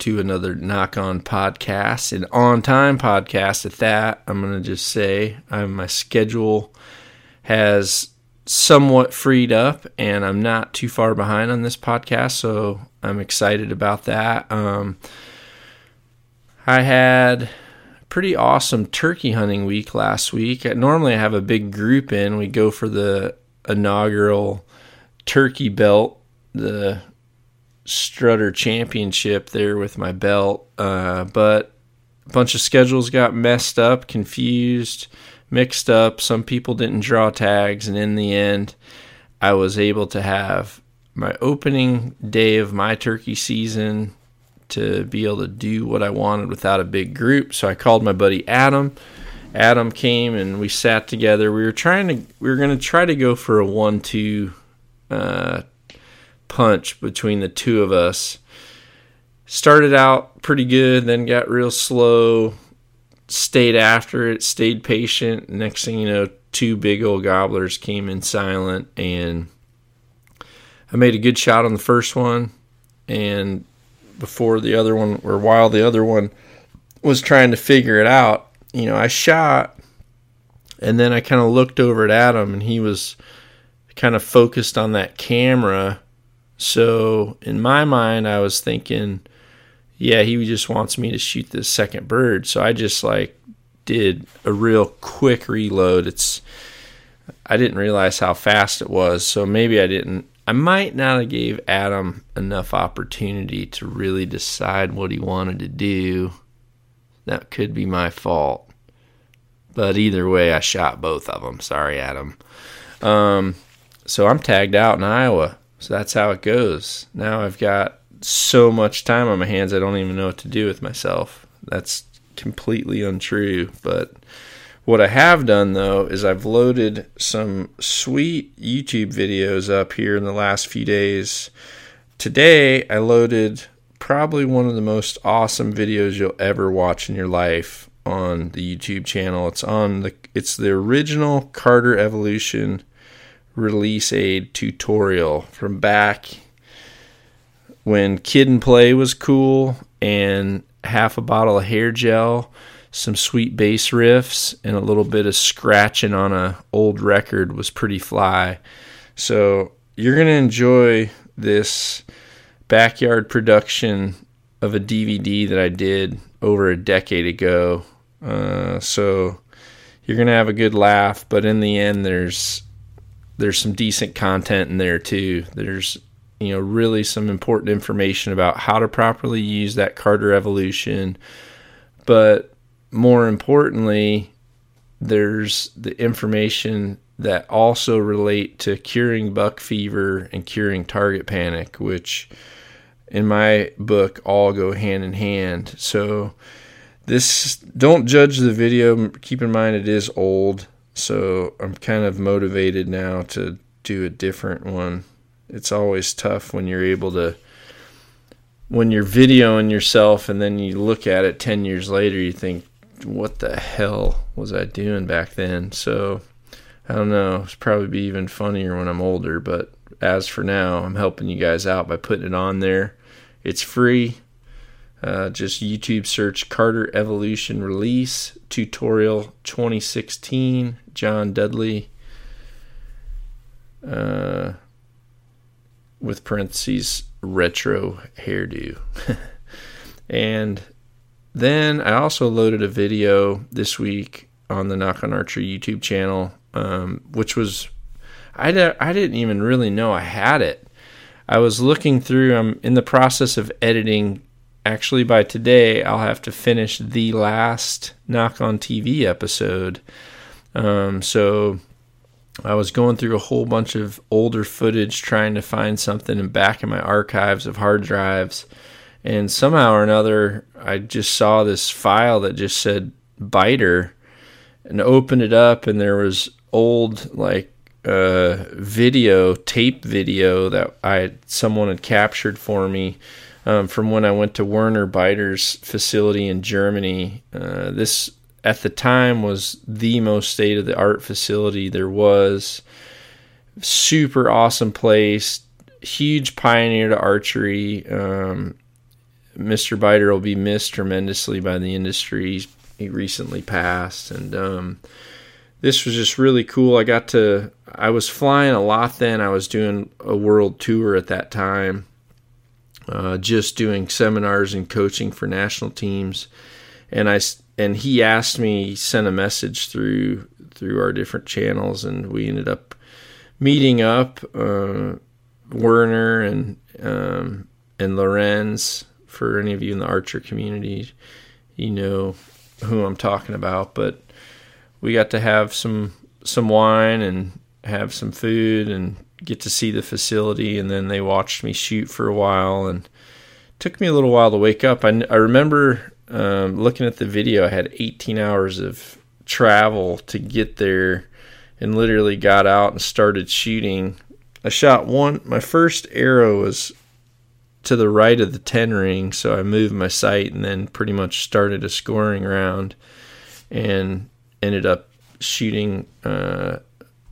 to another Nock On podcast, an on time podcast at that. I'm going to just say I, my schedule has somewhat freed up and I'm not too far behind on this podcast, so I'm excited about that. Um, I had pretty awesome turkey hunting week last week. Normally, I have a big group in. We go for the inaugural turkey belt, the Strutter Championship there with my belt, uh, but a bunch of schedules got messed up, confused, mixed up. Some people didn't draw tags, and in the end, I was able to have my opening day of my turkey season to be able to do what I wanted without a big group. So I called my buddy Adam. Adam came and we sat together. We were trying to we were going to try to go for a one-two uh, punch between the two of us. Started out pretty good, then got real slow. Stayed after it, stayed patient. Next thing you know, two big old gobblers came in silent, and I made a good shot on the first one. And before the other one, or while the other one was trying to figure it out, you know, I shot, and then I kind of looked over at Adam, and he was kind of focused on that camera so in my mind, I was thinking, yeah, he just wants me to shoot this second bird. So I just like did a real quick reload. It's I didn't realize how fast it was, so maybe I didn't. I might not have gave Adam enough opportunity to really decide what he wanted to do. That could be my fault. But either way, I shot both of them. Sorry, Adam. Um, so I'm tagged out in Iowa. So that's how it goes. Now I've got so much time on my hands, I don't even know what to do with myself. That's completely untrue. But what I have done though is I've loaded some sweet YouTube videos up here in the last few days. Today I loaded probably one of the most awesome videos you'll ever watch in your life on the YouTube channel. It's on the it's the original Carter Evolution release aid tutorial from back when Kid and Play was cool and half a bottle of hair gel, some sweet bass riffs, and a little bit of scratching on a old record was pretty fly. So you're gonna enjoy this backyard production of a DVD that I did over a decade ago. Uh, so you're gonna have a good laugh, but in the end, there's there's some decent content in there too. There's you know really some important information about how to properly use that Carter evolution, but more importantly, there's the information that also relate to curing buck fever and curing target panic, which in my book all go hand in hand. So this don't judge the video. Keep in mind it is old. So I'm kind of motivated now to do a different one. It's always tough when you're able to when you're videoing yourself and then you look at it 10 years later you think what the hell was I doing back then? So I don't know. It's probably be even funnier when I'm older, but as for now, I'm helping you guys out by putting it on there. It's free. Uh, just YouTube search Carter Evolution Release Tutorial 2016, John Dudley, uh, with parentheses, retro hairdo. and then I also loaded a video this week on the Nock on Archer YouTube channel, um, which was, I, I didn't even really know I had it. I was looking through, I'm in the process of editing actually by today I'll have to finish the last Nock on TV episode. Um, so I was going through a whole bunch of older footage trying to find something in back in my archives of hard drives, and somehow or another I just saw this file that just said Beiter and opened it up and there was old like uh, video tape video that I someone had captured for me um, from when I went to Werner Beiter's facility in Germany. Uh, this at the time was the most state of the art facility there was. Super awesome place, huge pioneer to archery. Um, Mr. Biter will be missed tremendously by the industry. He recently passed, and um, this was just really cool. I got to, I was flying a lot then. I was doing a world tour at that time, uh, just doing seminars and coaching for national teams. And I, and he asked me, he sent a message through through our different channels, and we ended up meeting up. Uh, Werner and um, and Lorenz for any of you in the archer community, you know who I'm talking about. But we got to have some some wine and have some food and get to see the facility. And then they watched me shoot for a while and took me a little while to wake up. I, I remember um, looking at the video. I had 18 hours of travel to get there and literally got out and started shooting. I shot one, my first arrow was to the right of the 10 ring, so I moved my sight and then pretty much started a scoring round and ended up shooting uh,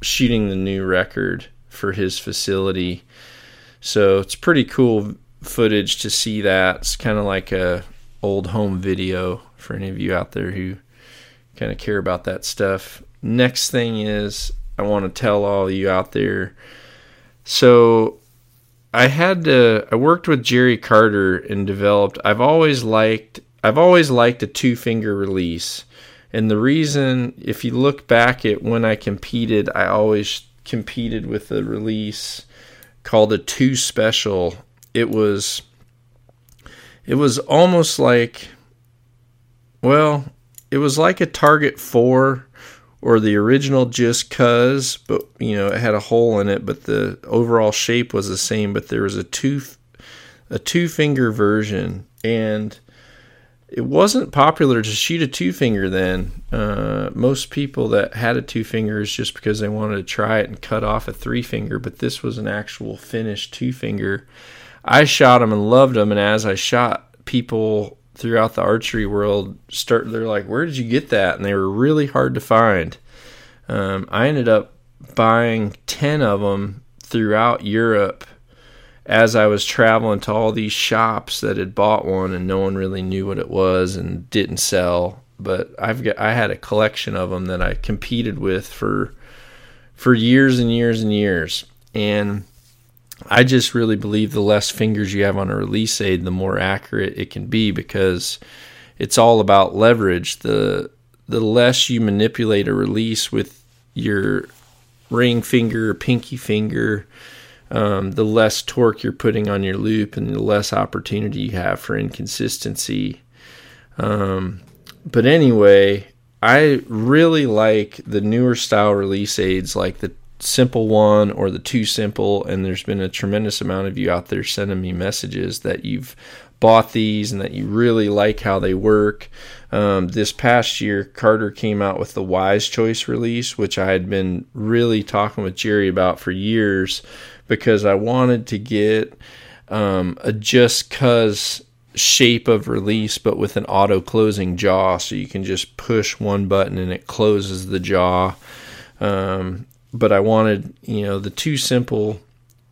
shooting the new record for his facility. So it's pretty cool footage to see that. It's kind of like a old home video for any of you out there who kind of care about that stuff. Next thing is I want to tell all you out there. So I had to I worked with Jerry Carter and developed I've always liked I've always liked a two finger release. And the reason if you look back at when I competed, I always competed with a release called a two special. It was it was almost like well, it was like a target 4 or the original just cuz but you know it had a hole in it but the overall shape was the same but there was a two a two finger version and it wasn't popular to shoot a two finger then. Uh, most people that had a two finger is just because they wanted to try it and cut off a three finger but this was an actual finished two finger i shot them and loved them and as i shot people throughout the archery world start they're like where did you get that? And they were really hard to find. Um, i ended up buying 10 of them throughout europe as i was traveling to all these shops that had bought one and no one really knew what it was and didn't sell but i've got i had a collection of them that i competed with for for years and years and years and I just really believe the less fingers you have on a release aid, the more accurate it can be because it's all about leverage. The the less you manipulate a release with your ring finger pinky finger, um, the less torque you're putting on your loop and the less opportunity you have for inconsistency. Um, but anyway, I really like the newer style release aids like the simple one or the two simple and there's been a tremendous amount of you out there sending me messages that you've bought these and that you really like how they work um, this past year carter came out with the wise choice release which i had been really talking with jerry about for years because i wanted to get um, a just cuz shape of release but with an auto closing jaw so you can just push one button and it closes the jaw um, but I wanted, you know, the two simple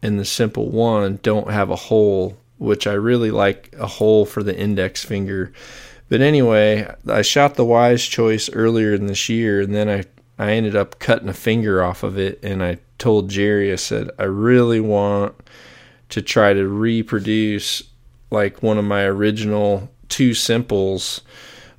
and the simple one don't have a hole, which I really like a hole for the index finger. But anyway, I shot the wise choice earlier in this year, and then I, I ended up cutting a finger off of it. And I told Jerry, I said, I really want to try to reproduce like one of my original two simples,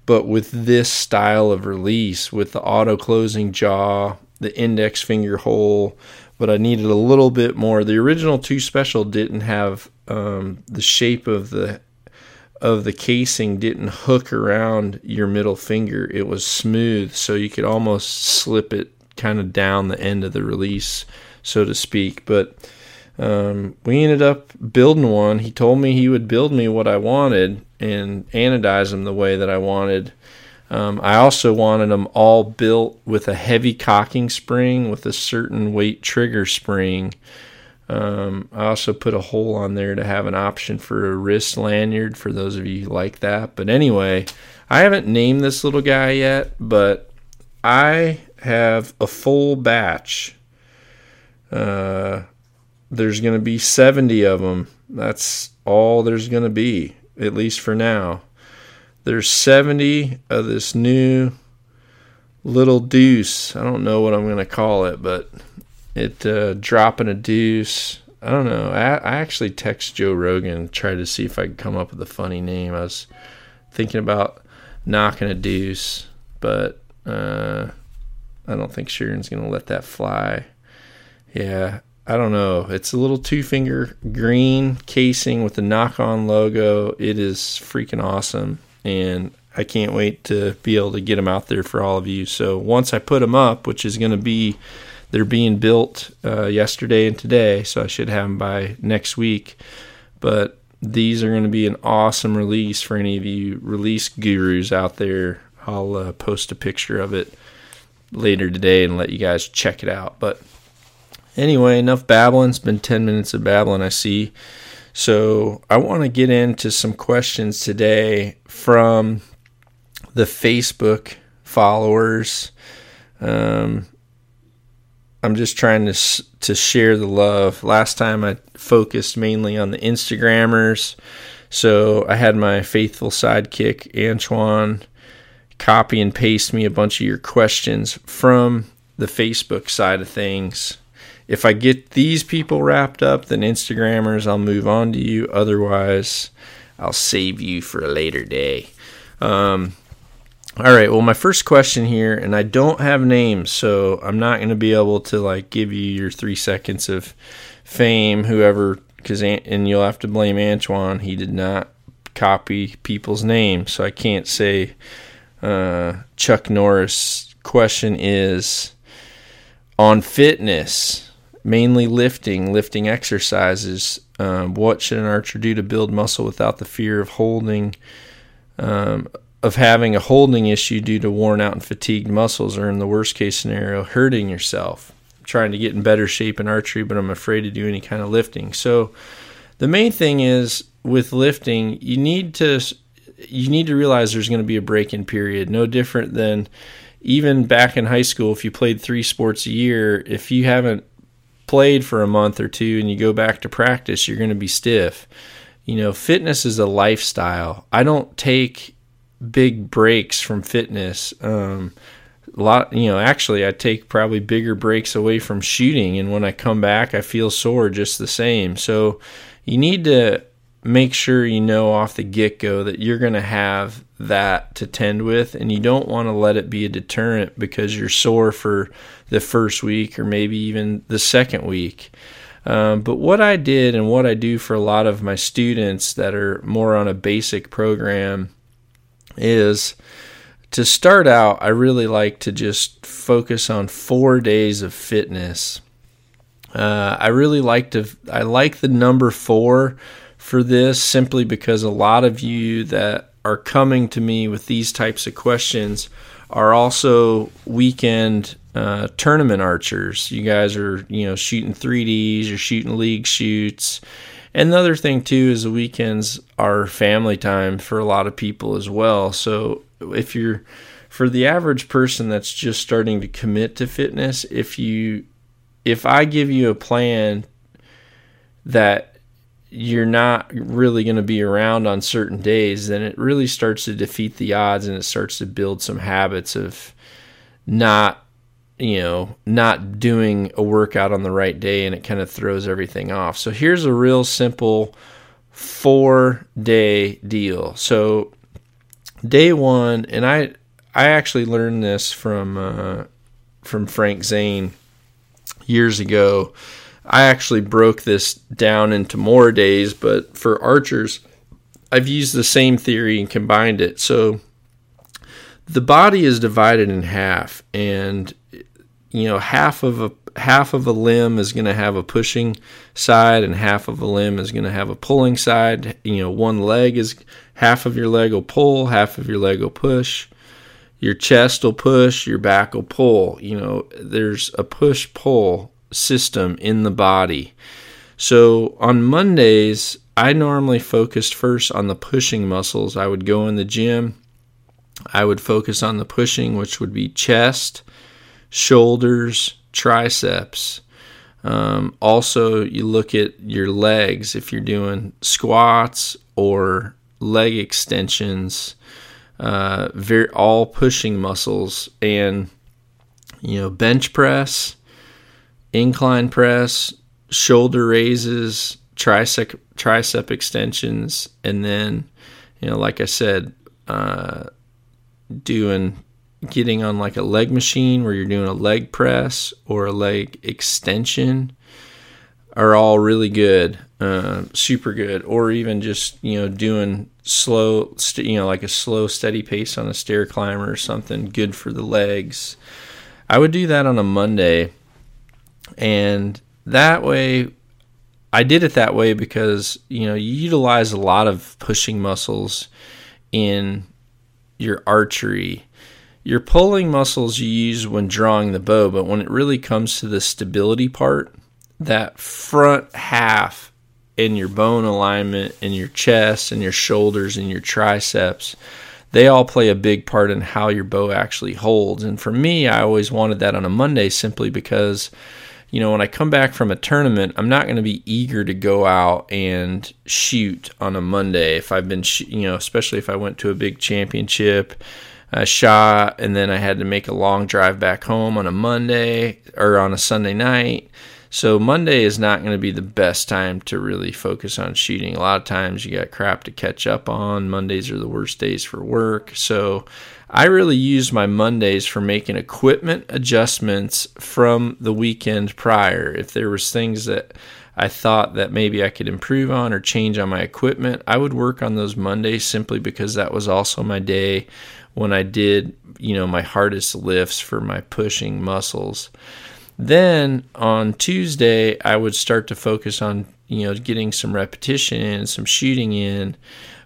but with this style of release, with the auto closing jaw the index finger hole, but I needed a little bit more. The original two special didn't have um, the shape of the of the casing didn't hook around your middle finger. It was smooth, so you could almost slip it kind of down the end of the release, so to speak. But um, we ended up building one. He told me he would build me what I wanted, and anodize them the way that I wanted. Um, I also wanted them all built with a heavy cocking spring with a certain weight trigger spring. Um, I also put a hole on there to have an option for a wrist lanyard for those of you who like that. But anyway, I haven't named this little guy yet, but I have a full batch. Uh, there's going to be 70 of them. That's all there's going to be, at least for now. There's 70 of this new little deuce. I don't know what I'm going to call it, but it uh, dropping a deuce. I don't know. I, I actually text Joe Rogan, tried to see if I could come up with a funny name. I was thinking about knocking a deuce, but uh, I don't think Sharon's to let that fly. Yeah, I don't know. It's a little two finger green casing with the nock on logo. It is freaking awesome and I can't wait to be able to get them out there for all of you. So once I put them up, which is to be, they're being built uh, yesterday and today, so I should have them by next week. But these are going to be an awesome release for any of you release gurus out there. I'll uh, post a picture of it later today and let you guys check it out. But anyway, enough babbling. It's been 10 minutes of babbling, I see. So I want to get into some questions today from the Facebook followers. Um, I'm just trying to to share the love. Last time I focused mainly on the Instagrammers, so I had my faithful sidekick Antoine copy and paste me a bunch of your questions from the Facebook side of things if I get these people wrapped up, then Instagrammers, I'll move on to you. Otherwise, I'll save you for a later day. Um, all right. Well, my first question here, and I don't have names, so I'm not going to be able to like give you your three seconds of fame. Whoever, because and you'll have to blame Antoine. He did not copy people's names, so I can't say uh, Chuck Norris. Question is on fitness mainly lifting, lifting exercises. Um, what should an archer do to build muscle without the fear of holding, um, of having a holding issue due to worn out and fatigued muscles, or in the worst case scenario, hurting yourself? Trying to get in better shape in archery, but I'm afraid to do any kind of lifting. So, the main thing is with lifting, you need to you need to realize there's going to be a break-in period, no different than even back in high school if you played three sports a year if you haven't played for a month or two and you go back to practice, you're going to be stiff. You know, fitness is a lifestyle. I don't take big breaks from fitness. Um, a lot, you know, actually, I take probably bigger breaks away from shooting, and when I come back, I feel sore just the same. So, you need to make sure you know off the get go that you're going to have that to tend with, and you don't want to let it be a deterrent because you're sore for the first week or maybe even the second week. Um, but what I did and what I do for a lot of my students that are more on a basic program is to start out, I really like to just focus on four days of fitness. Uh, I really like to, I like the number four for this simply because a lot of you that are coming to me with these types of questions are also weekend uh, tournament archers. You guys are, you know, shooting 3Ds, you're shooting league shoots. And the other thing, too, is the weekends are family time for a lot of people as well. So if you're, for the average person that's just starting to commit to fitness, if you, if I give you a plan that you're not really going to be around on certain days, then it really starts to defeat the odds and it starts to build some habits of not, you know, not doing a workout on the right day and it kind of throws everything off. So here's a real simple four day deal. So day one, and I, I actually learned this from, uh, from Frank Zane years ago I actually broke this down into more days, but for archers, I've used the same theory and combined it. So the body is divided in half, and you know half of a half of a limb is going to have a pushing side and half of a limb is going to have a pulling side. You know, one leg is half of your leg will pull, half of your leg will push. Your chest will push, your back will pull. You know, there's a push pull system in the body. So on Mondays, I normally focused first on the pushing muscles. I would go in the gym, I would focus on the pushing, which would be chest, shoulders, triceps. Um, also, you look at your legs if you're doing squats or leg extensions, uh, very all pushing muscles, and you know bench press, incline press, shoulder raises, tricep tricep extensions, and then you know, like I said, uh, doing getting on like a leg machine where you're doing a leg press or a leg extension are all really good, uh, super good, or even just you know doing slow, st- you know, like a slow, steady pace on a stair climber or something, good for the legs. I would do that on a Monday, and that way, I did it that way because you know you utilize a lot of pushing muscles in your archery your pulling muscles you use when drawing the bow, but when it really comes to the stability part, that front half in your bone alignment in your chest and your shoulders and your triceps, they all play a big part in how your bow actually holds. And for me, I always wanted that on a Monday simply because you know, when I come back from a tournament, I'm not going to be eager to go out and shoot on a Monday if I've been, you know, especially if I went to a big championship I shot, and then I had to make a long drive back home on a Monday or on a Sunday night. So Monday is not going to be the best time to really focus on shooting. A lot of times you got crap to catch up on. Mondays are the worst days for work. So I really use my Mondays for making equipment adjustments from the weekend prior. If there was things that I thought that maybe I could improve on or change on my equipment, I would work on those Mondays simply because that was also my day when I did, you know, my hardest lifts for my pushing muscles. Then on Tuesday, I would start to focus on, you know, getting some repetition in, some shooting in.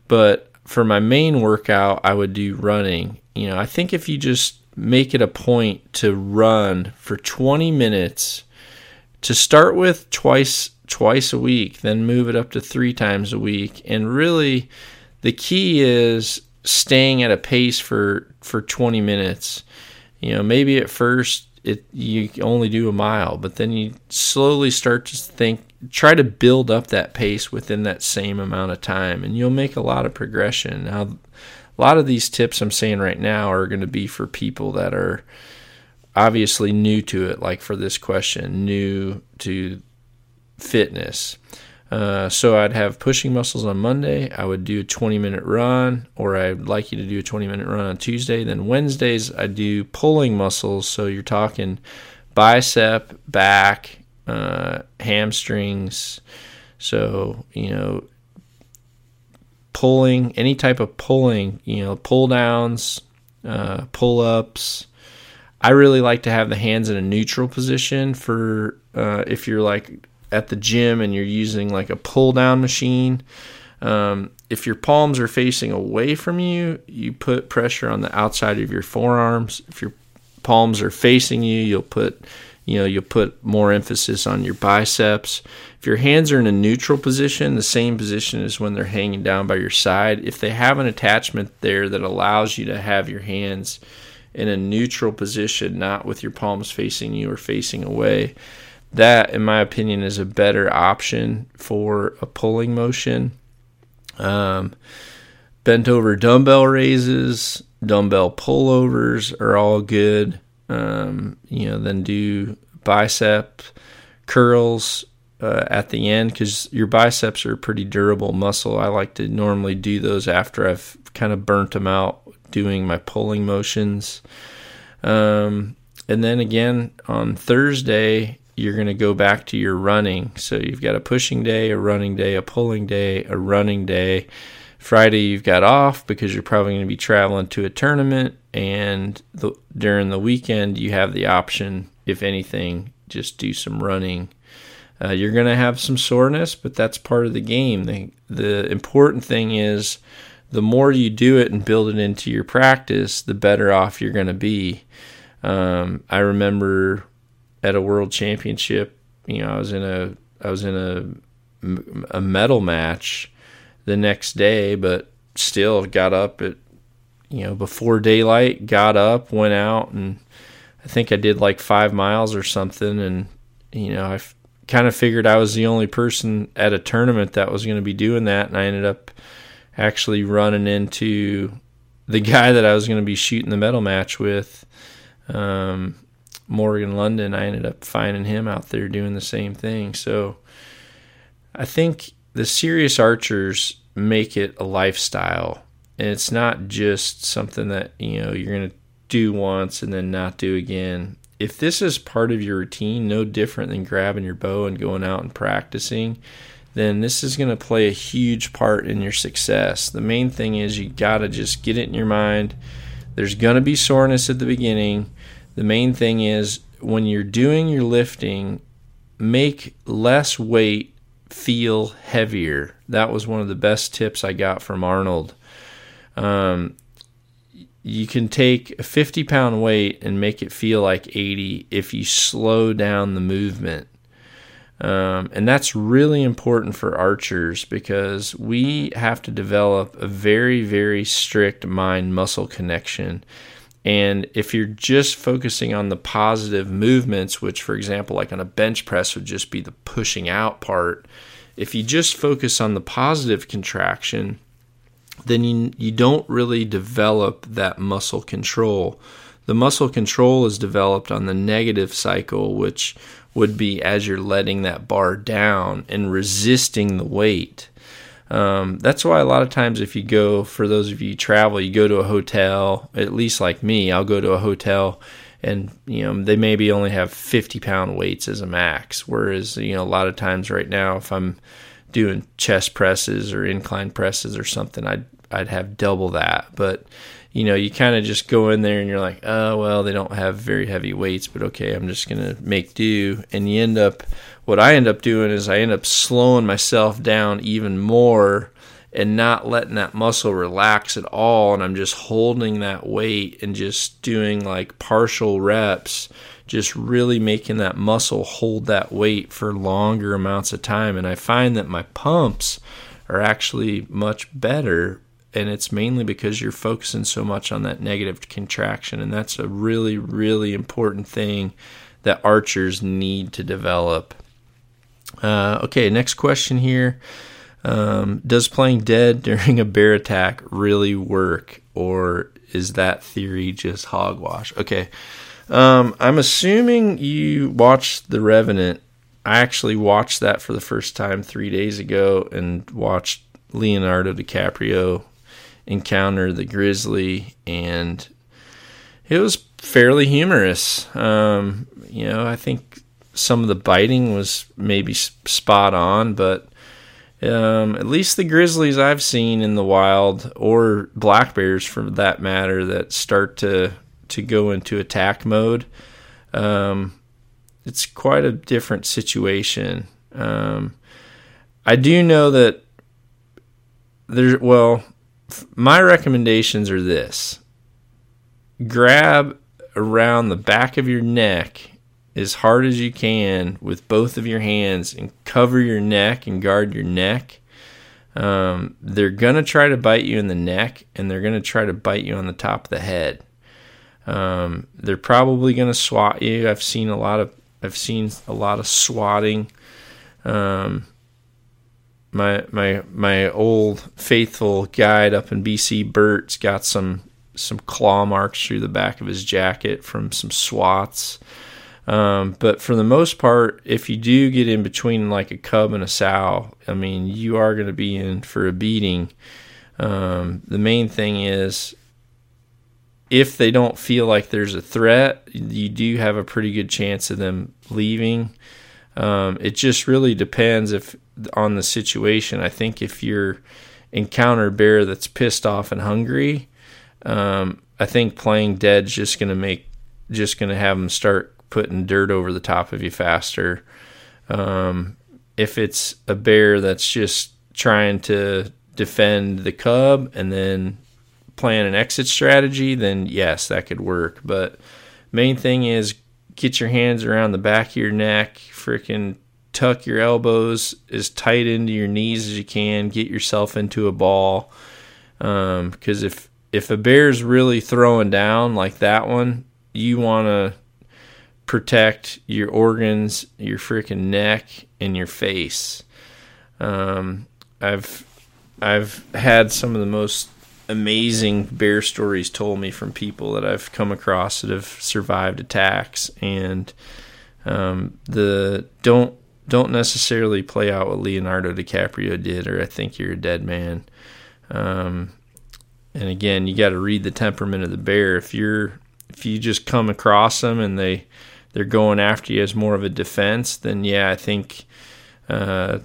But for my main workout, I would do running. You know, I think if you just make it a point to run for 20 minutes to start with twice twice a week, then move it up to 3 times a week. And really the key is staying at a pace for for 20 minutes. You know, maybe at first it you only do a mile, but then you slowly start to think try to build up that pace within that same amount of time and you'll make a lot of progression. Now a lot of these tips I'm saying right now are going to be for people that are obviously new to it like for this question, new to fitness. Uh, so I'd have pushing muscles on Monday. I would do a 20 minute run, or I'd like you to do a 20 minute run on Tuesday. Then Wednesdays, I do pulling muscles. So you're talking bicep, back, uh, hamstrings. So, you know, pulling, any type of pulling, you know, pull downs, uh, pull ups. I really like to have the hands in a neutral position for uh, if you're like at the gym and you're using like a pull down machine, um, if your palms are facing away from you, you put pressure on the outside of your forearms. If your palms are facing you, you'll put you know you'll put more emphasis on your biceps. If your hands are in a neutral position, the same position as when they're hanging down by your side. If they have an attachment there that allows you to have your hands in a neutral position, not with your palms facing you or facing away, that, in my opinion, is a better option for a pulling motion. Um, bent over dumbbell raises, dumbbell pullovers are all good. Um, you know, then do bicep curls uh, at the end because your biceps are a pretty durable muscle. I like to normally do those after I've kind of burnt them out doing my pulling motions. Um, and then again on Thursday, you're going to go back to your running. So you've got a pushing day, a running day, a pulling day, a running day. Friday you've got off because you're probably going to be traveling to a tournament, and the, during the weekend you have the option, if anything, just do some running. Uh, you're going to have some soreness, but that's part of the game. The, the important thing is the more you do it and build it into your practice, the better off you're going to be. Um, I remember at a world championship, you know, I was in a I was in a a medal match the next day, but still got up at you know before daylight, got up, went out, and I think I did like five miles or something, and you know I kind of figured I was the only person at a tournament that was going to be doing that, and I ended up actually running into the guy that I was going to be shooting the medal match with. Um, Morgan Lundin, I ended up finding him out there doing the same thing. So I think the serious archers make it a lifestyle. And it's not just something that, you know, you're going to do once and then not do again. If this is part of your routine, no different than grabbing your bow and going out and practicing, then this is going to play a huge part in your success. The main thing is you got to just get it in your mind. There's going to be soreness at the beginning. The main thing is when you're doing your lifting, make less weight feel heavier. That was one of the best tips I got from Arnold. Um, you can take a 50 pound weight and make it feel like 80 if you slow down the movement. Um, and that's really important for archers because we have to develop a very, very strict mind muscle connection. And if you're just focusing on the positive movements, which, for example, like on a bench press would just be the pushing out part, if you just focus on the positive contraction, then you, you don't really develop that muscle control. The muscle control is developed on the negative cycle, which would be as you're letting that bar down and resisting the weight. Um, that's why a lot of times, if you go, for those of you travel, you go to a hotel, at least like me, I'll go to a hotel and, you know, they maybe only have 50 pound weights as a max. Whereas, you know, a lot of times right now, if I'm doing chest presses or incline presses or something, I'd, I'd have double that. But, you know, you kind of just go in there and you're like, oh, well, they don't have very heavy weights, but okay, I'm just going to make do. And you end up, what I end up doing is I end up slowing myself down even more and not letting that muscle relax at all. And I'm just holding that weight and just doing like partial reps, just really making that muscle hold that weight for longer amounts of time. And I find that my pumps are actually much better and it's mainly because you're focusing so much on that negative contraction and that's a really really important thing that archers need to develop uh, okay next question here. Um, does playing dead during a bear attack really work or is that theory just hogwash? Okay um, i'm assuming you watched the revenant. I actually watched that for the first time three days ago and watched leonardo dicaprio encounter the grizzly, and it was fairly humorous. Um, you know, I think some of the biting was maybe spot on, but um, at least the grizzlies I've seen in the wild, or black bears for that matter, that start to to go into attack mode, um, it's quite a different situation. Um, I do know that there's well, my recommendations are this grab around the back of your neck as hard as you can with both of your hands and cover your neck and guard your neck. Um, they're going to try to bite you in the neck and they're going to try to bite you on the top of the head. Um, they're probably going to swat you. I've seen a lot of I've seen a lot of swatting. Um, my my my old faithful guide up in BC, Bert's got some some claw marks through the back of his jacket from some swats. Um, but for the most part, if you do get in between like a cub and a sow, I mean, you are going to be in for a beating. Um, the main thing is if they don't feel like there's a threat, you do have a pretty good chance of them leaving. Um, it just really depends if on the situation. I think if you're encounter a bear that's pissed off and hungry, um, I think playing dead's just going to make just going to have them start putting dirt over the top of you faster. Um, if it's a bear that's just trying to defend the cub and then plan an exit strategy, then yes, that could work. But main thing is get your hands around the back of your neck, freaking tuck your elbows as tight into your knees as you can, get yourself into a ball. Because um, if if a bear's really throwing down like that one, you want to protect your organs, your freaking neck, and your face. Um, I've I've had some of the most amazing bear stories told me from people that I've come across that have survived attacks, and um, the don't don't necessarily play out what Leonardo DiCaprio did, or I think you're a dead man. Um, and again, you got to read the temperament of the bear. If you're if you just come across them and they they're going after you as more of a defense, then yeah, I think uh,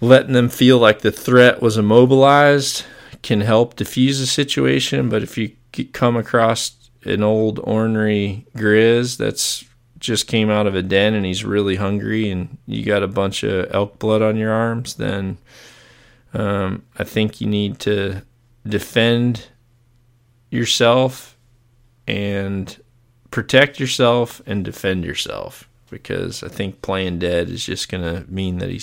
letting them feel like the threat was immobilized can help diffuse the situation. But if you come across an old ornery grizz that's just came out of a den and he's really hungry and you got a bunch of elk blood on your arms, then um, I think you need to defend yourself and protect yourself and defend yourself because I think playing dead is just going to mean that he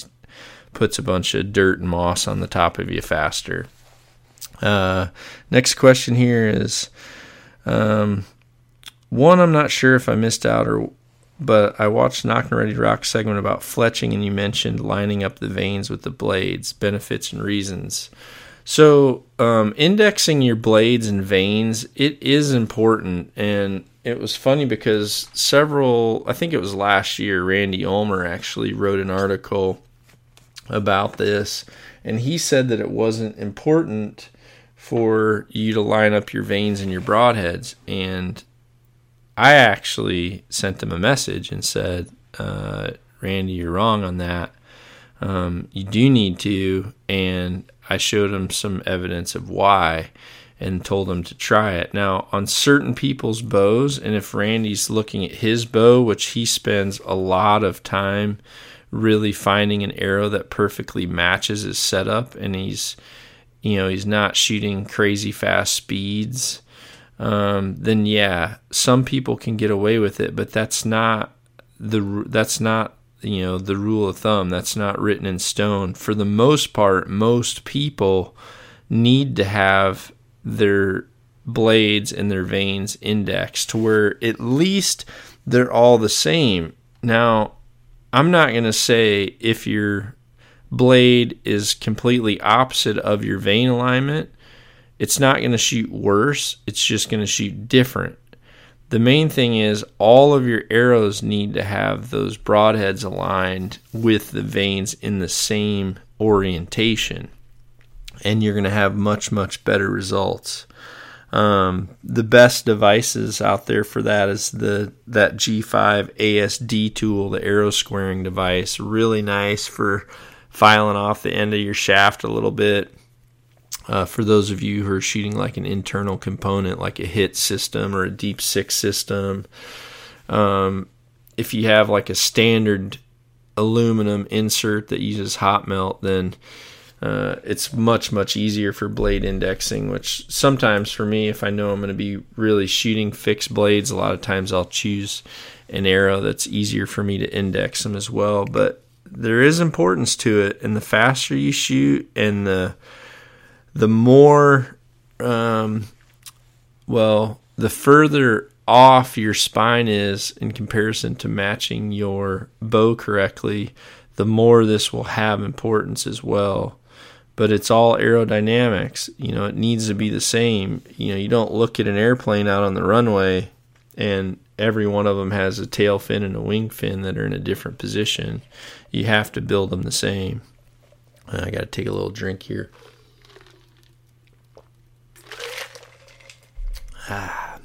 puts a bunch of dirt and moss on the top of you faster. Uh, next question here is um, one, I'm not sure if I missed out or but I watched Knockin' Ready Rock segment about fletching, and you mentioned lining up the vanes with the blades, benefits and reasons. So, um, indexing your blades and vanes, it is important. And it was funny because several, I think it was last year, Randy Ulmer actually wrote an article about this. And he said that it wasn't important for you to line up your vanes and your broadheads. And I actually sent him a message and said, uh, Randy, you're wrong on that. Um, you do need to. And I showed him some evidence of why and told him to try it. Now, on certain people's bows, and if Randy's looking at his bow, which he spends a lot of time really finding an arrow that perfectly matches his setup, and he's, you know, he's not shooting crazy fast speeds, um, then yeah, some people can get away with it, but that's not the that's not you know the rule of thumb that's not written in stone for the most part most people need to have their blades and their vanes indexed to where at least they're all the same. Now i'm not going to say if your blade is completely opposite of your vane alignment it's not going to shoot worse. It's just going to shoot different. The main thing is all of your arrows need to have those broadheads aligned with the vanes in the same orientation and you're going to have much much better results um, the best devices out there for that is the that G5 ASD tool, the arrow squaring device. Really nice for filing off the end of your shaft a little bit. Uh, for those of you who are shooting like an internal component, like a hit system or a deep six system, um, if you have like a standard aluminum insert that uses hot melt, then uh, it's much much easier for blade indexing. Which sometimes for me, if I know I'm going to be really shooting fixed blades, a lot of times I'll choose an arrow that's easier for me to index them as well. But there is importance to it, and the faster you shoot, and the the more, um, well, the further off your spine is in comparison to matching your bow correctly, the more this will have importance as well. But it's all aerodynamics. You know, it needs to be the same. You know, you don't look at an airplane out on the runway and every one of them has a tail fin and a wing fin that are in a different position. You have to build them the same. I got to take a little drink here. Ah,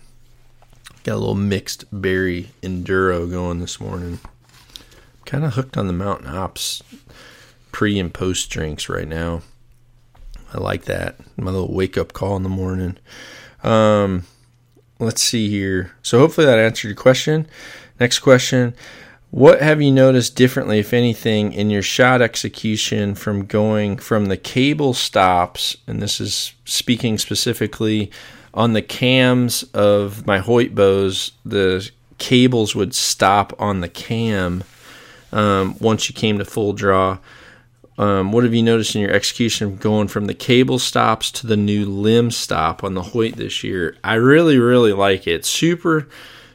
got a little mixed berry enduro going this morning. Kind of hooked on the Mountain Ops pre and post drinks right now. I like that. My little wake up call in the morning. Um, let's see here. So hopefully that answered your question. Next question. What have you noticed differently, if anything, in your shot execution from going from the cable stops? And this is speaking specifically on the cams of my Hoyt bows, the cables would stop on the cam um, once you came to full draw. Um, what have you noticed in your execution going from the cable stops to the new limb stop on the Hoyt this year? I really, really like it. Super,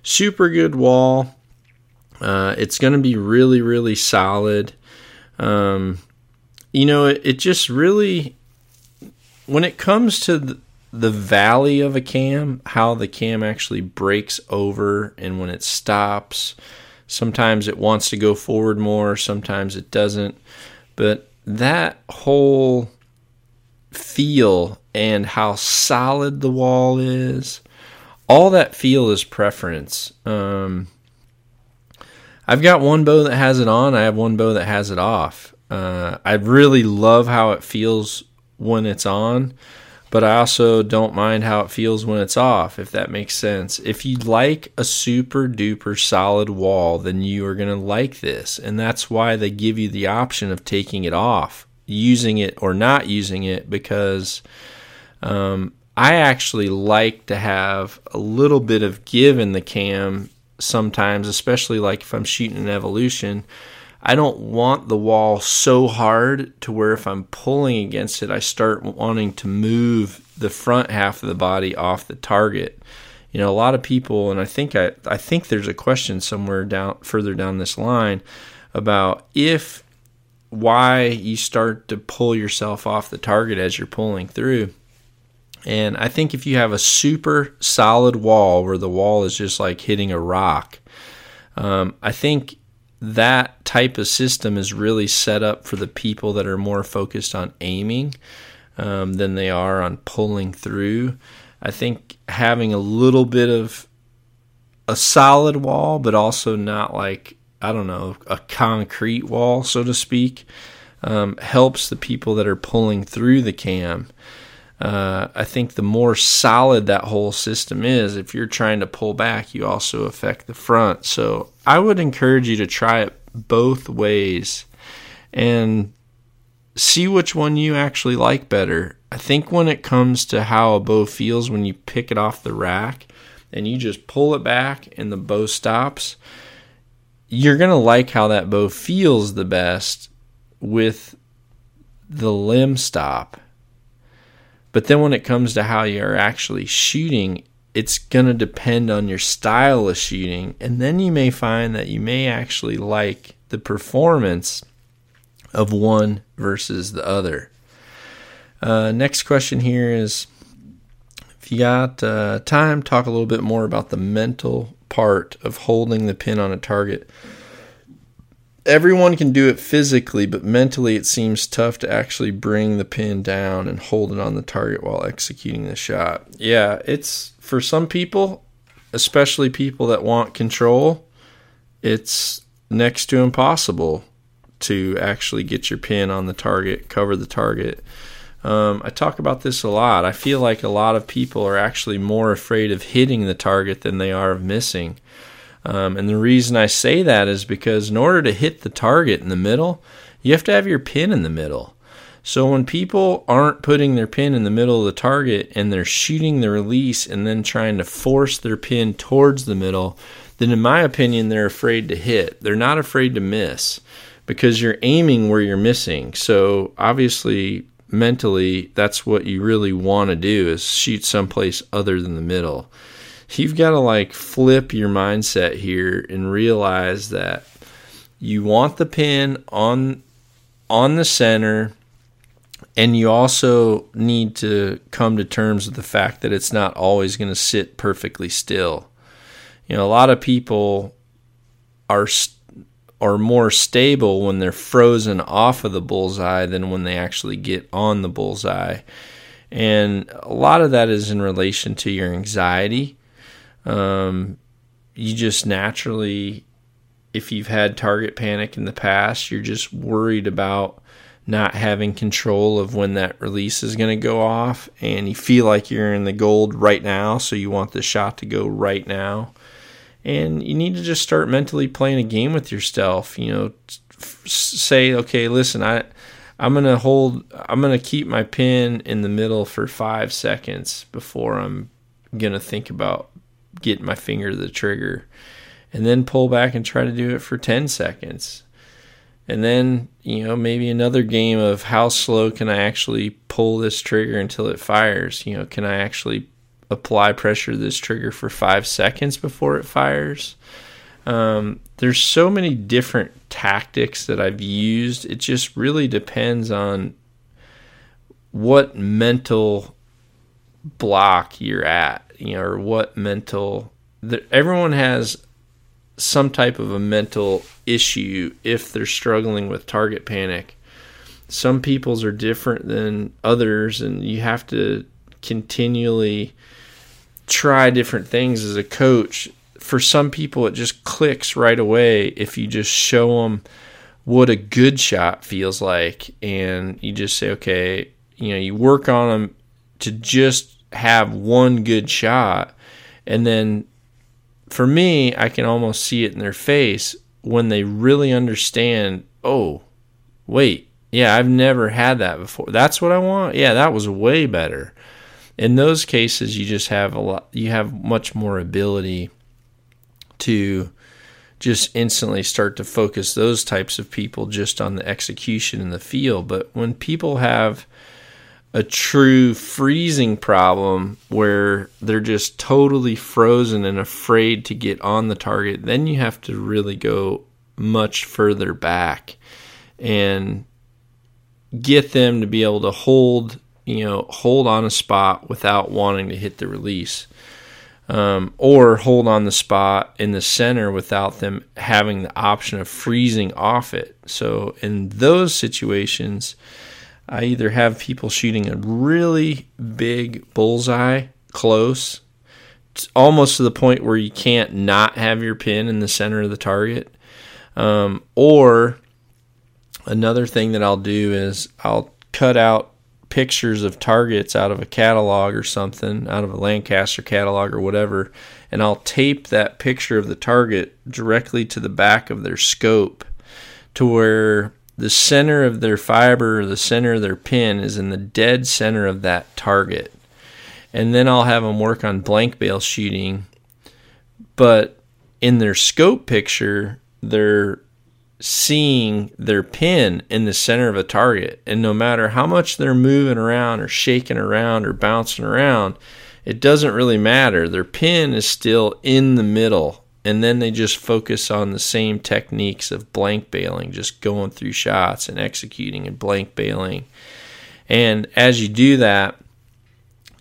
super good wall. Uh, it's going to be really, really solid. Um, you know, it, it, just really, when it comes to the, the valley of a cam, how the cam actually breaks over and when it stops, sometimes it wants to go forward more, sometimes it doesn't. But that whole feel and how solid the wall is, all that feel is preference. Um, I've got one bow that has it on. I have one bow that has it off. Uh, I really love how it feels when it's on, but I also don't mind how it feels when it's off, if that makes sense. If you like a super duper solid wall, then you are going to like this. And that's why they give you the option of taking it off, using it or not using it, because um, I actually like to have a little bit of give in the cam sometimes, especially like if I'm shooting an evolution. I don't want the wall so hard to where if I'm pulling against it, I start wanting to move the front half of the body off the target. You know, a lot of people, and I think I, I think there's a question somewhere down further down this line about if why you start to pull yourself off the target as you're pulling through. And I think if you have a super solid wall where the wall is just like hitting a rock, um, I think that type of system is really set up for the people that are more focused on aiming um, than they are on pulling through. I think having a little bit of a solid wall, but also not like, I don't know, a concrete wall, so to speak, um, helps the people that are pulling through the cam uh, I think the more solid that whole system is, if you're trying to pull back, you also affect the front. So I would encourage you to try it both ways and see which one you actually like better. I think when it comes to how a bow feels when you pick it off the rack and you just pull it back and the bow stops, you're going to like how that bow feels the best with the limb stop but then when it comes to how you're actually shooting, it's going to depend on your style of shooting. And then you may find that you may actually like the performance of one versus the other. Uh, next question here is if you got uh, time, talk a little bit more about the mental part of holding the pin on a target everyone can do it physically, but mentally it seems tough to actually bring the pin down and hold it on the target while executing the shot. Yeah, it's for some people, especially people that want control, it's next to impossible to actually get your pin on the target, cover the target. Um, I talk about this a lot. I feel like a lot of people are actually more afraid of hitting the target than they are of missing. Um, and the reason I say that is because in order to hit the target in the middle, you have to have your pin in the middle. So when people aren't putting their pin in the middle of the target and they're shooting the release and then trying to force their pin towards the middle, then in my opinion, they're afraid to hit. They're not afraid to miss because you're aiming where you're missing. So obviously, mentally, that's what you really want to do is shoot someplace other than the middle you've got to like flip your mindset here and realize that you want the pin on on the center and you also need to come to terms with the fact that it's not always going to sit perfectly still. You know, a lot of people are are more stable when they're frozen off of the bullseye than when they actually get on the bullseye. And a lot of that is in relation to your anxiety um, you just naturally, if you've had target panic in the past, you're just worried about not having control of when that release is going to go off, and you feel like you're in the gold right now, so you want the shot to go right now. and you need to just start mentally playing a game with yourself. You know, say, okay, listen, I I'm gonna hold. I'm gonna keep my pin in the middle for five seconds before I'm gonna think about getting my finger to the trigger, and then pull back and try to do it for ten seconds, and then you know maybe another game of how slow can I actually pull this trigger until it fires. You know, can I actually apply pressure to this trigger for five seconds before it fires? Um, there's so many different tactics that I've used. It just really depends on what mental block you're at, you know, or what mental. everyone has some type of a mental issue if they're struggling with target panic. Some people's are different than others, and you have to continually try different things as a coach for some people, it just clicks right away if you just show them what a good shot feels like, and you just say, okay, you know, you work on them to just have one good shot, and then for me, I can almost see it in their face when they really understand. Oh, wait, yeah, I've never had that before. That's what I want. Yeah, that was way better. In those cases, you just have a lot. You have much more ability to just instantly start to focus those types of people just on the execution in the field. But when people have a true freezing problem where they're just totally frozen and afraid to get on the target, then you have to really go much further back and get them to be able to hold, you know, hold on a spot without wanting to hit the release um, or hold on the spot in the center without them having the option of freezing off it. So in those situations, I either have people shooting a really big bullseye close, almost to the point where you can't not have your pin in the center of the target, um, or another thing that I'll do is I'll cut out pictures of targets out of a catalog or something, out of a Lancaster catalog or whatever, and I'll tape that picture of the target directly to the back of their scope to where the center of their fiber or the center of their pin is in the dead center of that target. And then I'll have them work on blank bale shooting, but in their scope picture, they're seeing their pin in the center of a target. And no matter how much they're moving around or shaking around or bouncing around, it doesn't really matter. Their pin is still in the middle. And then they just focus on the same techniques of blank baling, just going through shots and executing and blank baling. And as you do that,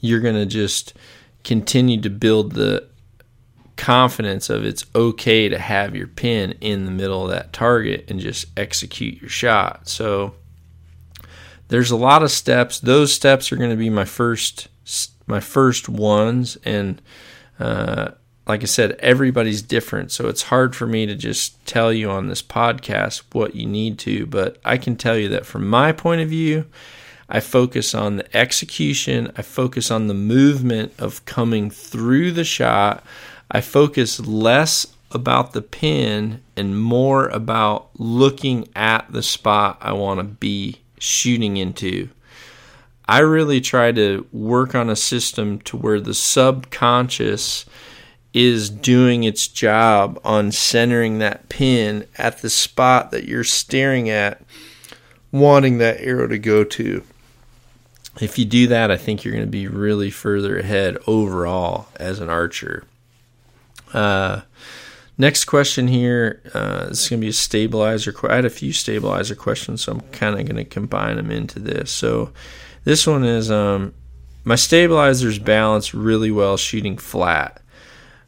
you're going to just continue to build the confidence of it's okay to have your pin in the middle of that target and just execute your shot. So there's a lot of steps. Those steps are going to be my first my first ones and uh, like I said, everybody's different, so it's hard for me to just tell you on this podcast what you need to, but I can tell you that from my point of view, I focus on the execution, I focus on the movement of coming through the shot. I focus less about the pin and more about looking at the spot I want to be shooting into. I really try to work on a system to where the subconscious is doing its job on centering that pin at the spot that you're staring at, wanting that arrow to go to. If you do that, I think you're going to be really further ahead overall as an archer. Uh, next question here. Uh, this is going to be a stabilizer. I had a few stabilizer questions, so I'm kind of going to combine them into this. So this one is um, my stabilizers balance really well shooting flat.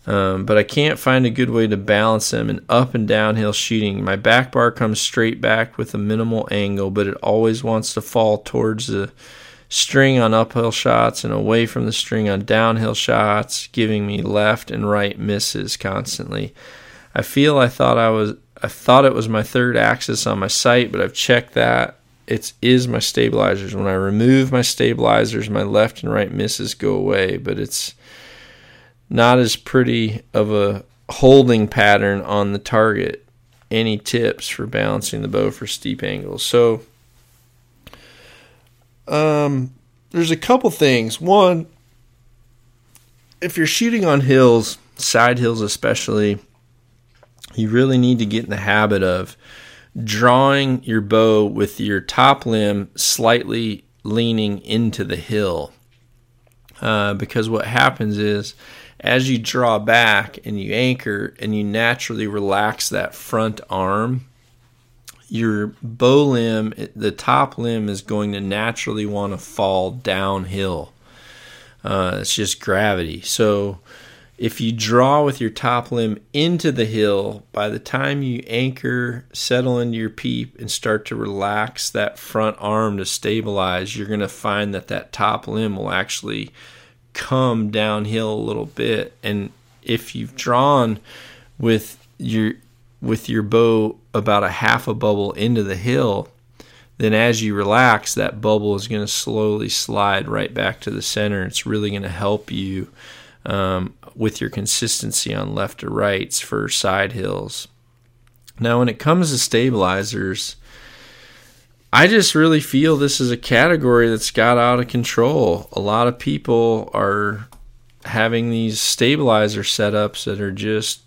Um, but I can't find a good way to balance them in up and downhill shooting. My back bar comes straight back with a minimal angle, but it always wants to fall towards the string on uphill shots and away from the string on downhill shots, giving me left and right misses constantly. I feel I thought I was I thought it was my third axis on my sight, but I've checked that. It is is my stabilizers. When I remove my stabilizers, my left and right misses go away, but it's not as pretty of a holding pattern on the target. Any tips for balancing the bow for steep angles? So, um, there's a couple things. One, if you're shooting on hills, side hills especially, you really need to get in the habit of drawing your bow with your top limb slightly leaning into the hill. Uh, because what happens is as you draw back and you anchor and you naturally relax that front arm, your bow limb, the top limb, is going to naturally want to fall downhill. Uh, it's just gravity. So if you draw with your top limb into the hill, by the time you anchor, settle into your peep, and start to relax that front arm to stabilize, you're going to find that that top limb will actually come downhill a little bit. And if you've drawn with your with your bow about a half a bubble into the hill, then as you relax, that bubble is going to slowly slide right back to the center. It's really going to help you um, with your consistency on left or rights for side hills. Now, when it comes to stabilizers, I just really feel this is a category that's got out of control. A lot of people are having these stabilizer setups that are just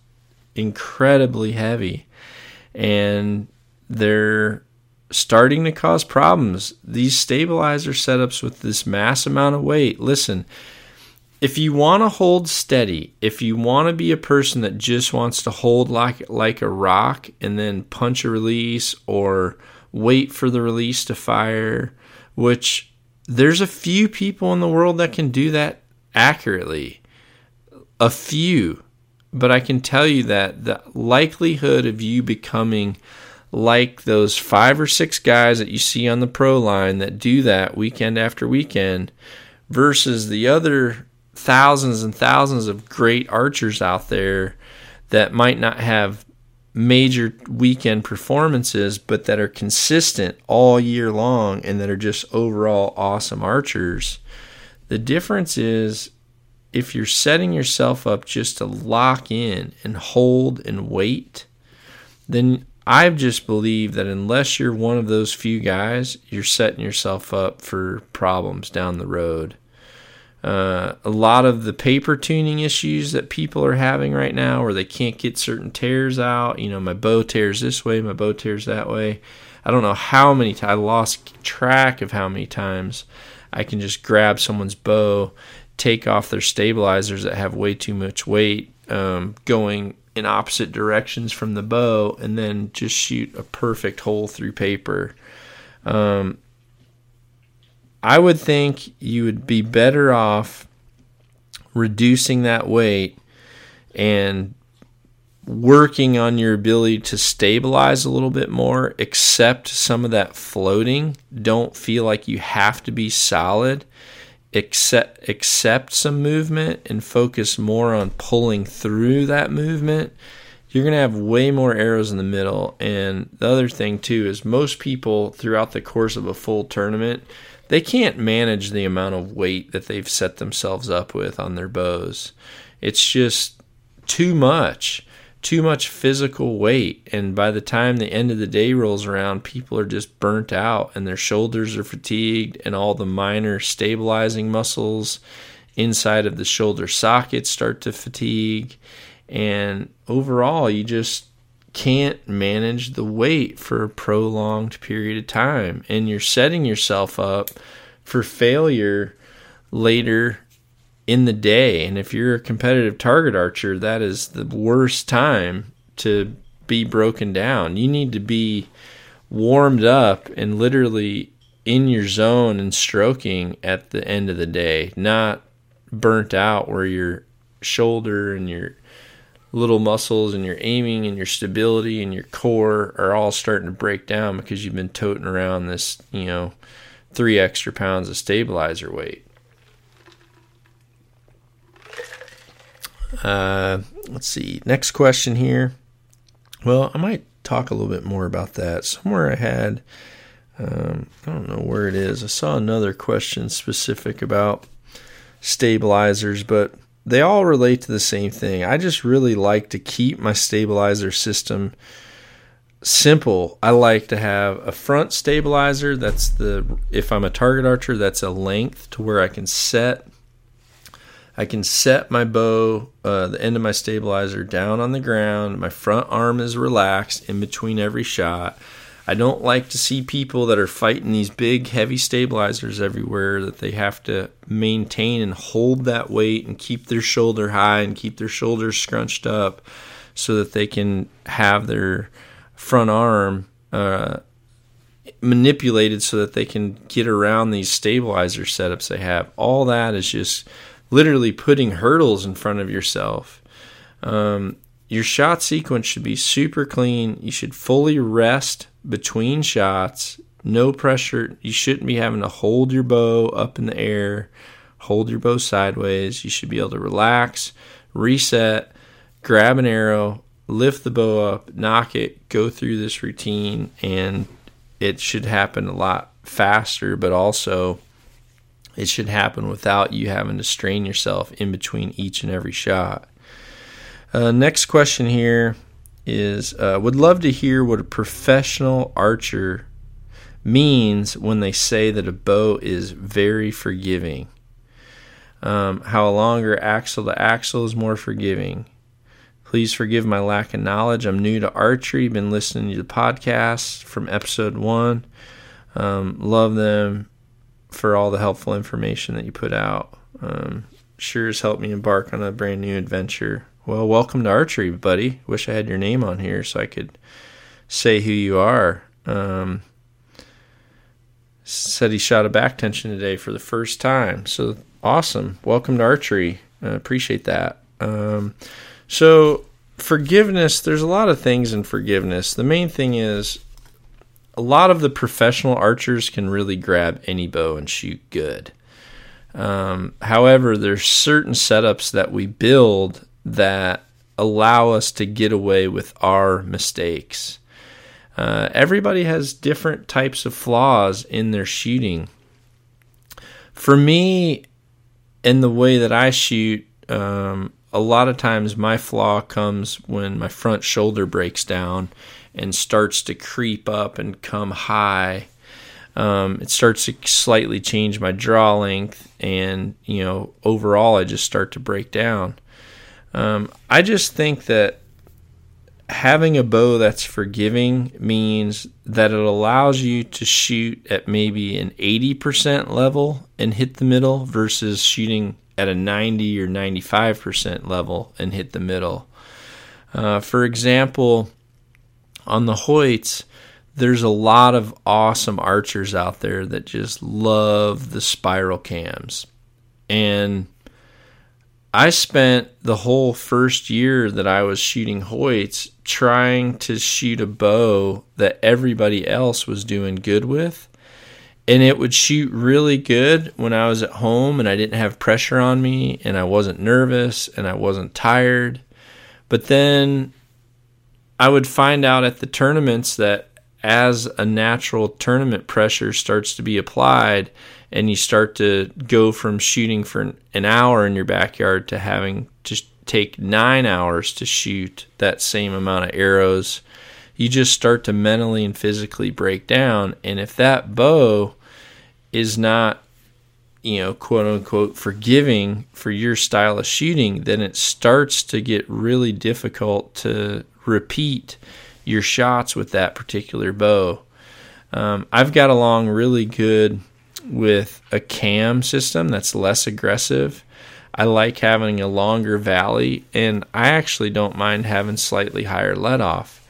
incredibly heavy and they're starting to cause problems. These stabilizer setups with this mass amount of weight, listen, if you want to hold steady, if you want to be a person that just wants to hold like like a rock and then punch a release or wait for the release to fire, which there's a few people in the world that can do that accurately. A few. But I can tell you that the likelihood of you becoming like those five or six guys that you see on the pro line that do that weekend after weekend versus the other thousands and thousands of great archers out there that might not have major weekend performances but that are consistent all year long and that are just overall awesome archers. The difference is if you're setting yourself up just to lock in and hold and wait, then I just believe that unless you're one of those few guys, you're setting yourself up for problems down the road. Uh, a lot of the paper tuning issues that people are having right now, where they can't get certain tears out. You know, my bow tears this way, my bow tears that way. I don't know how many times I lost track of how many times I can just grab someone's bow, take off their stabilizers that have way too much weight, um, going in opposite directions from the bow and then just shoot a perfect hole through paper. Um, I would think you would be better off reducing that weight and working on your ability to stabilize a little bit more, accept some of that floating. Don't feel like you have to be solid accept accept some movement and focus more on pulling through that movement, you're going to have way more arrows in the middle. And the other thing too is most people throughout the course of a full tournament, they can't manage the amount of weight that they've set themselves up with on their bows. It's just too much too much physical weight. And by the time the end of the day rolls around, people are just burnt out and their shoulders are fatigued, and all the minor stabilizing muscles inside of the shoulder sockets start to fatigue. And overall, you just can't manage the weight for a prolonged period of time. And you're setting yourself up for failure later in the day. And if you're a competitive target archer, that is the worst time to be broken down. You need to be warmed up and literally in your zone and stroking at the end of the day, not burnt out where your shoulder and your little muscles and your aiming and your stability and your core are all starting to break down because you've been toting around this, you know, three extra pounds of stabilizer weight. Uh, let's see. Next question here. Well, I might talk a little bit more about that. Somewhere I had, um, I don't know where it is. I saw another question specific about stabilizers, but they all relate to the same thing. I just really like to keep my stabilizer system simple. I like to have a front stabilizer that's the if I'm a target archer, that's a length to where I can set I can set my bow, uh, the end of my stabilizer down on the ground. My front arm is relaxed in between every shot. I don't like to see people that are fighting these big, heavy stabilizers everywhere that they have to maintain and hold that weight and keep their shoulder high and keep their shoulders scrunched up so that they can have their front arm uh, manipulated so that they can get around these stabilizer setups they have. All that is just literally putting hurdles in front of yourself. Um, your shot sequence should be super clean. You should fully rest between shots. No pressure. You shouldn't be having to hold your bow up in the air, hold your bow sideways. You should be able to relax, reset, grab an arrow, lift the bow up, nock it, go through this routine, and it should happen a lot faster, but also it should happen without you having to strain yourself in between each and every shot. Uh, next question here is uh, would love to hear what a professional archer means when they say that a bow is very forgiving. Um, how a longer axle to axle is more forgiving. Please forgive my lack of knowledge. I'm new to archery. Been listening to the podcast from episode one. Um, love them for all the helpful information that you put out. Um, sure has helped me embark on a brand new adventure. Well, welcome to archery, buddy. Wish I had your name on here so I could say who you are. Um, said he shot a back tension today for the first time. So awesome. Welcome to archery. I appreciate that. Um, so, forgiveness, there's a lot of things in forgiveness. The main thing is a lot of the professional archers can really grab any bow and shoot good. Um, however, there's certain setups that we build that allow us to get away with our mistakes. Uh, everybody has different types of flaws in their shooting. For me, in the way that I shoot, um, a lot of times my flaw comes when my front shoulder breaks down and starts to creep up and come high. Um, it starts to slightly change my draw length, and you know, overall, I just start to break down. Um, I just think that having a bow that's forgiving means that it allows you to shoot at maybe an 80% level and hit the middle versus shooting at a 90 or 95% level and hit the middle. Uh, for example, on the Hoyts, there's a lot of awesome archers out there that just love the spiral cams. And I spent the whole first year that I was shooting Hoyts trying to shoot a bow that everybody else was doing good with and it would shoot really good when I was at home and I didn't have pressure on me and I wasn't nervous and I wasn't tired. But then I would find out at the tournaments that as a natural tournament pressure starts to be applied and you start to go from shooting for an hour in your backyard to having to take nine hours to shoot that same amount of arrows you just start to mentally and physically break down. And if that bow is not, you know, quote unquote, forgiving for your style of shooting, then it starts to get really difficult to repeat your shots with that particular bow. Um, I've got along really good with a cam system that's less aggressive. I like having a longer valley, and I actually don't mind having slightly higher let off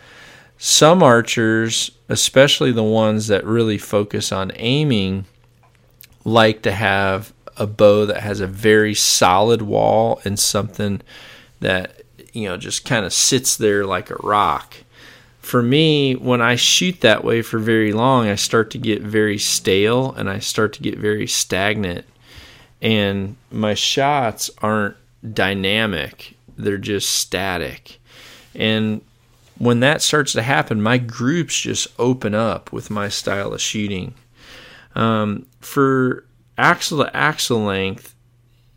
some archers, especially the ones that really focus on aiming, like to have a bow that has a very solid wall and something that you know just kind of sits there like a rock. For me, when I shoot that way for very long, I start to get very stale and I start to get very stagnant. And my shots aren't dynamic, they're just static. And when that starts to happen, my groups just open up with my style of shooting. Um, for axle to axle length,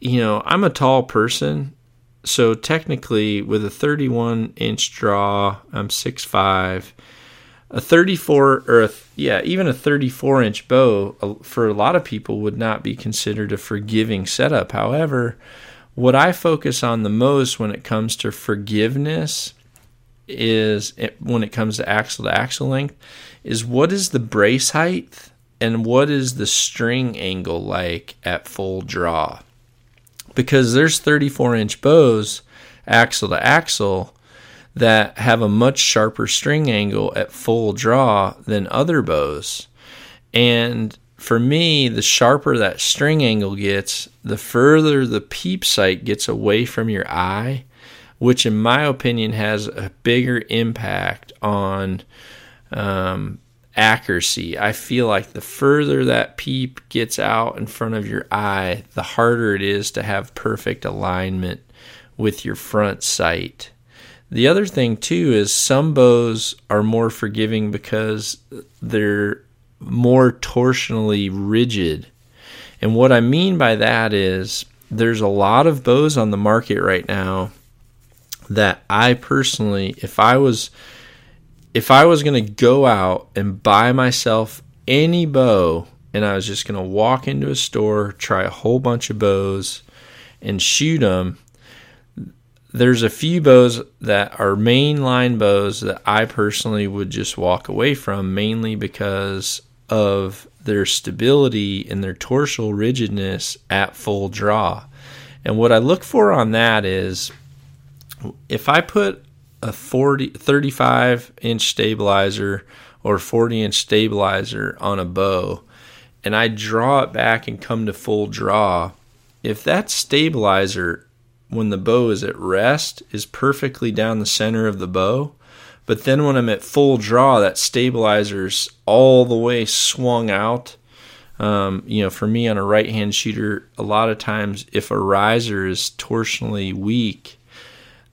you know, I'm a tall person. So technically, with a 31 inch draw, I'm 6'5 a 34 or a, yeah even a 34 inch bow for a lot of people would not be considered a forgiving setup. However what i focus on the most when it comes to forgiveness is when it comes to axle to axle length is what is the brace height and what is the string angle like at full draw because there's 34 inch bows axle to axle that have a much sharper string angle at full draw than other bows. And for me, the sharper that string angle gets, the further the peep sight gets away from your eye, which, in my opinion, has a bigger impact on um, accuracy. I feel like the further that peep gets out in front of your eye, the harder it is to have perfect alignment with your front sight. The other thing too is some bows are more forgiving because they're more torsionally rigid. And what I mean by that is there's a lot of bows on the market right now that I personally if I was if I was going to go out and buy myself any bow and I was just going to walk into a store, try a whole bunch of bows and shoot them there's a few bows that are mainline bows that I personally would just walk away from, mainly because of their stability and their torsal rigidness at full draw. And what I look for on that is if I put a 40, 35 inch stabilizer or 40 inch stabilizer on a bow and I draw it back and come to full draw, if that stabilizer when the bow is at rest is perfectly down the center of the bow. But then when I'm at full draw, that stabilizer's all the way swung out. Um, you know, for me on a right hand shooter, a lot of times if a riser is torsionally weak,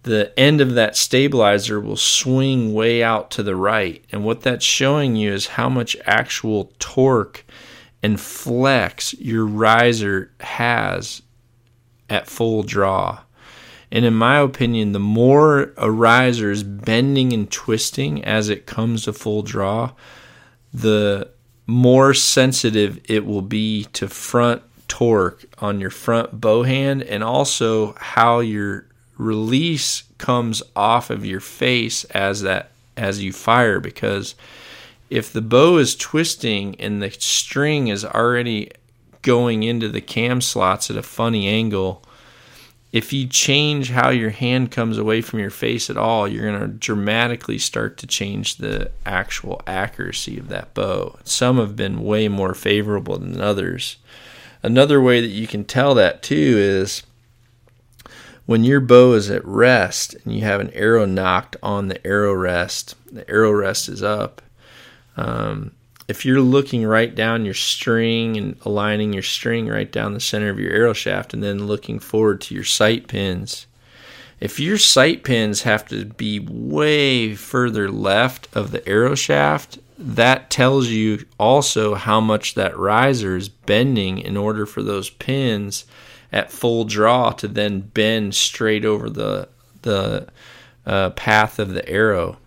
the end of that stabilizer will swing way out to the right. And what that's showing you is how much actual torque and flex your riser has at full draw. And in my opinion, the more a riser is bending and twisting as it comes to full draw, the more sensitive it will be to front torque on your front bow hand and also how your release comes off of your face as that as you fire because if the bow is twisting and the string is already going into the cam slots at a funny angle if you change how your hand comes away from your face at all, you're going to dramatically start to change the actual accuracy of that bow. Some have been way more favorable than others. Another way that you can tell that too is when your bow is at rest and you have an arrow nocked on the arrow rest, the arrow rest is up. Um, if you're looking right down your string and aligning your string right down the center of your arrow shaft and then looking forward to your sight pins, if your sight pins have to be way further left of the arrow shaft, that tells you also how much that riser is bending in order for those pins at full draw to then bend straight over the the uh, path of the arrow.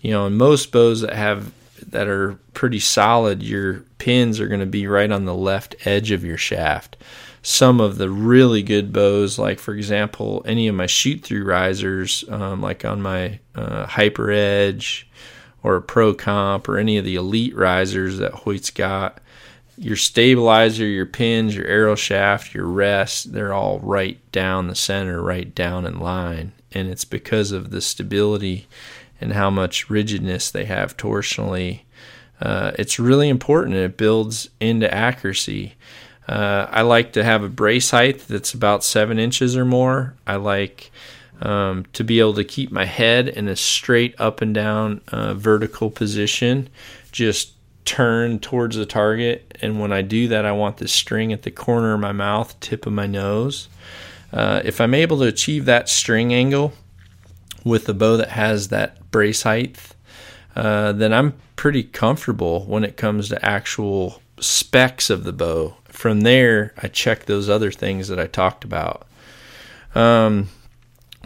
You know, in most bows that have that are pretty solid, your pins are going to be right on the left edge of your shaft. Some of the really good bows, like for example, any of my shoot through risers, um, like on my uh, Hyper Edge or Pro Comp or any of the elite risers that Hoyt's got, your stabilizer, your pins, your arrow shaft, your rest, they're all right down the center, right down in line. And it's because of the stability and how much rigidness they have torsionally. Uh, it's really important. It builds into accuracy. Uh, I like to have a brace height that's about seven inches or more. I like um, to be able to keep my head in a straight up and down uh, vertical position, just turn towards the target. And when I do that, I want the string at the corner of my mouth, tip of my nose. Uh, if I'm able to achieve that string angle with a bow that has that brace height, uh, then I'm pretty comfortable when it comes to actual specs of the bow. from there, I check those other things that I talked about. Um,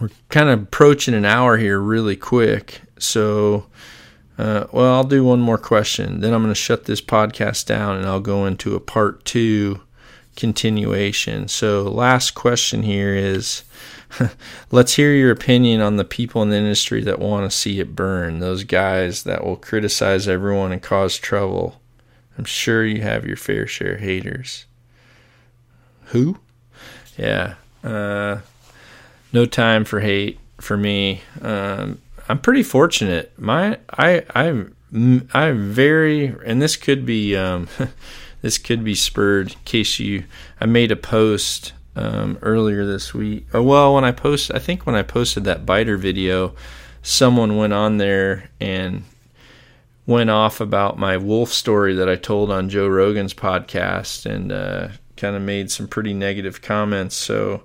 we're kind of approaching an hour here really quick. So, uh, well, I'll do one more question. Then I'm going to shut this podcast down and I'll go into a part two continuation. So, last question here is let's hear your opinion on the people in the industry that want to see it burn, those guys that will criticize everyone and cause trouble. I'm sure you have your fair share of haters. Who? Yeah. Uh, no time for hate for me. Um, I'm pretty fortunate. My I I I'm very and this could be um, this could be spurred in case you I made a post um, earlier this week. Or well, when I post I think when I posted that Beiter video, someone went on there and went off about my wolf story that I told on Joe Rogan's podcast and uh, kind of made some pretty negative comments. So,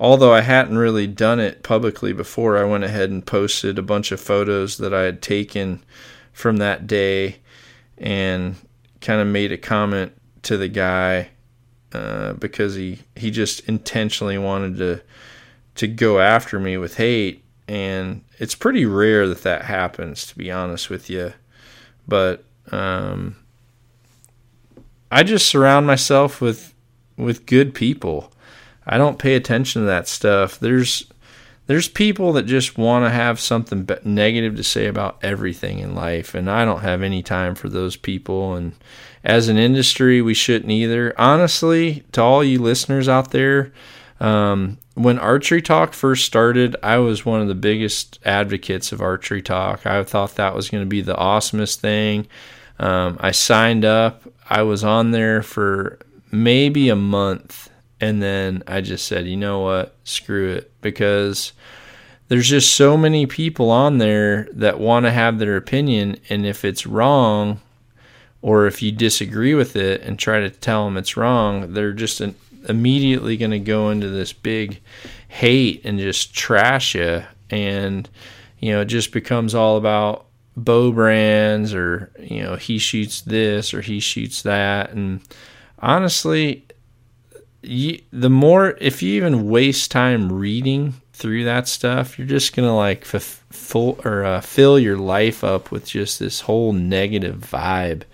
although I hadn't really done it publicly before, I went ahead and posted a bunch of photos that I had taken from that day and kind of made a comment to the guy uh, because he, he just intentionally wanted to to go after me with hate and it's pretty rare that that happens to be honest with you but um, I just surround myself with with good people. I don't pay attention to that stuff. There's there's people that just want to have something negative to say about everything in life, and I don't have any time for those people. And as an industry, we shouldn't either. Honestly, to all you listeners out there, um, when Archery Talk first started, I was one of the biggest advocates of Archery Talk. I thought that was going to be the awesomest thing. Um, I signed up. I was on there for maybe a month, and then I just said, you know what, screw it, because there's just so many people on there that want to have their opinion, and if it's wrong, or if you disagree with it and try to tell them it's wrong, they're just an immediately going to go into this big hate and just trash you. And, you know, it just becomes all about bow brands or, you know, he shoots this or he shoots that. And honestly, you, the more, if you even waste time reading through that stuff, you're just to like f- full or uh, fill your life up with just this whole negative vibe.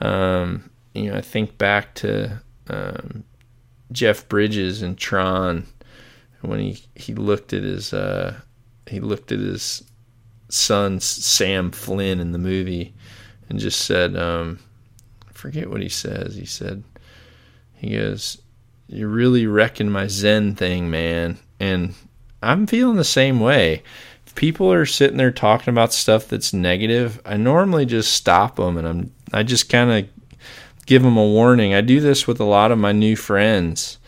Um, you know, I think back to um, Jeff Bridges in Tron when he he looked at his uh, he looked at his son Sam Flynn in the movie and just said um, I forget what he says he said he goes you really wrecking my zen thing man and I'm feeling the same way if people are sitting there talking about stuff that's negative I normally just stop them and I'm I just kind of give them a warning. I do this with a lot of my new friends.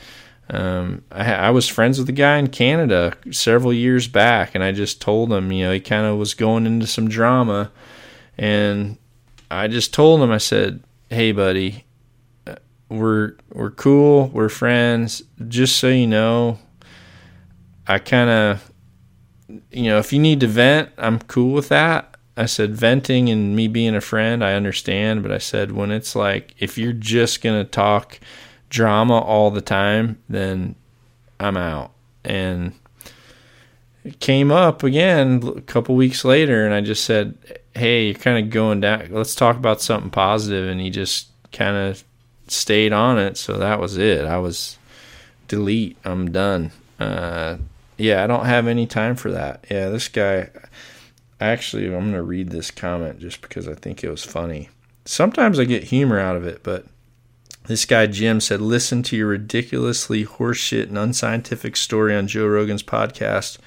Um, I, I, was friends with a guy in Canada several years back, and I just told him, you know, he kind of was going into some drama, and I just told him, I said, "Hey, buddy, we're we're cool, we're friends. Just so you know, I kind of, you know, if you need to vent, I'm cool with that. I said venting and me being a friend, I understand, but I said when it's like if you're just gonna talk drama all the time, then I'm out. And it came up again a couple weeks later, and I just said, "Hey, you're kind of going down. Let's talk about something positive." And he just kind of stayed on it, so that was it. I was delete. I'm done. Uh, yeah, I don't have any time for that. Yeah, this guy. Actually, I'm going to read this comment just because I think it was funny. Sometimes I get humor out of it, but this guy Jim said, "Listen to your ridiculously horseshit and unscientific story on Joe Rogan's podcast.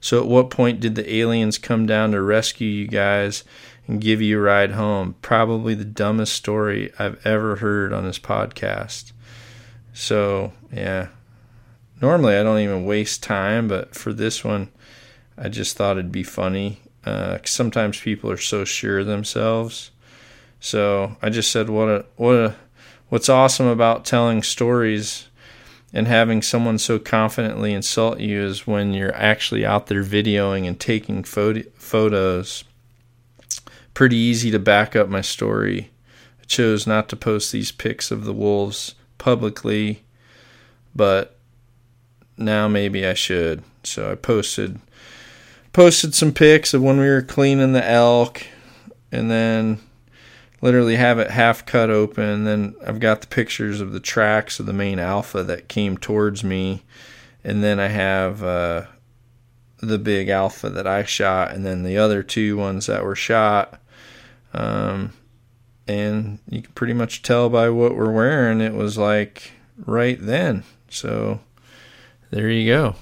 So, at what point did the aliens come down to rescue you guys and give you a ride home? Probably the dumbest story I've ever heard on this podcast." So, yeah. Normally, I don't even waste time, but for this one, I just thought it'd be funny uh, sometimes people are so sure of themselves. So I just said, what a what a what's awesome about telling stories and having someone so confidently insult you is when you're actually out there videoing and taking photos. Pretty easy to back up my story. I chose not to post these pics of the wolves publicly, but now maybe I should. So I posted posted some pics of when we were cleaning the elk and then literally have it half cut open. Then I've got the pictures of the tracks of the main alpha that came towards me. And then I have uh, the big alpha that I shot, and then the other two ones that were shot. Um, and you can pretty much tell by what we're wearing, it was like right then. So there you go.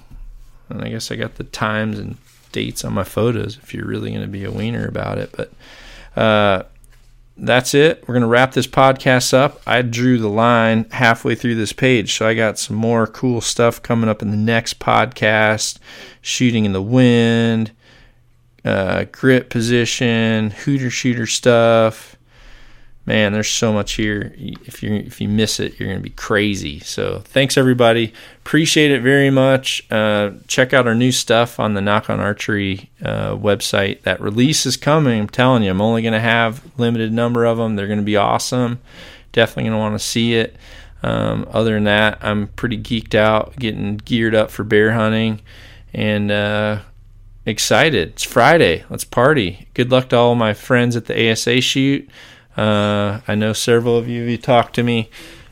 And I guess I got the times and dates on my photos if you're really going to be a wiener about it. But uh, that's it. We're going to wrap this podcast up. I drew the line halfway through this page, so I got some more cool stuff coming up in the next podcast shooting in the wind, uh, grip position, hooter shooter stuff man, there's so much here. If you if you miss it, you're gonna be crazy. So thanks everybody. Appreciate it very much. Uh, check out our new stuff on the Nock On Archery uh, website. That release is coming. I'm telling you, I'm only gonna have limited number of them. They're gonna be awesome. Definitely gonna want to see it. Um, other than that, I'm pretty geeked out, getting geared up for bear hunting, and uh, excited. It's Friday. Let's party. Good luck to all my friends at the ASA shoot. Uh, I know several of you you talked to me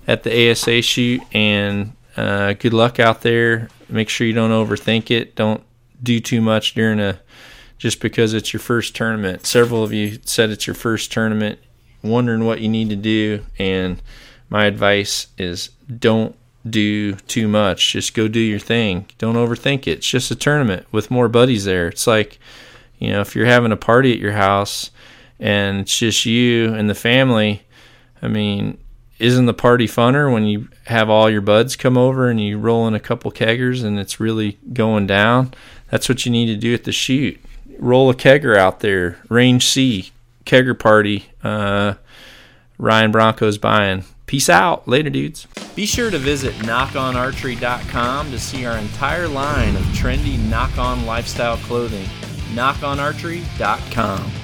at the ASA shoot, and uh, good luck out there. Make sure you don't overthink it. Don't do too much during a just because it's your first tournament. Several of you said it's your first tournament, wondering what you need to do, and my advice is don't do too much. Just go do your thing. Don't overthink it. It's just a tournament with more buddies there. It's like, you know, if you're having a party at your house and it's just you and the family, I mean, isn't the party funner when you have all your buds come over and you roll in a couple keggers and it's really going down? That's what you need to do at the shoot. Roll a kegger out there, range C, kegger party. Uh, Ryan Bronco's buying. Peace out. Later, dudes. Be sure to visit nockonarchery.com to see our entire line of trendy nock on lifestyle clothing. nockonarchery.com.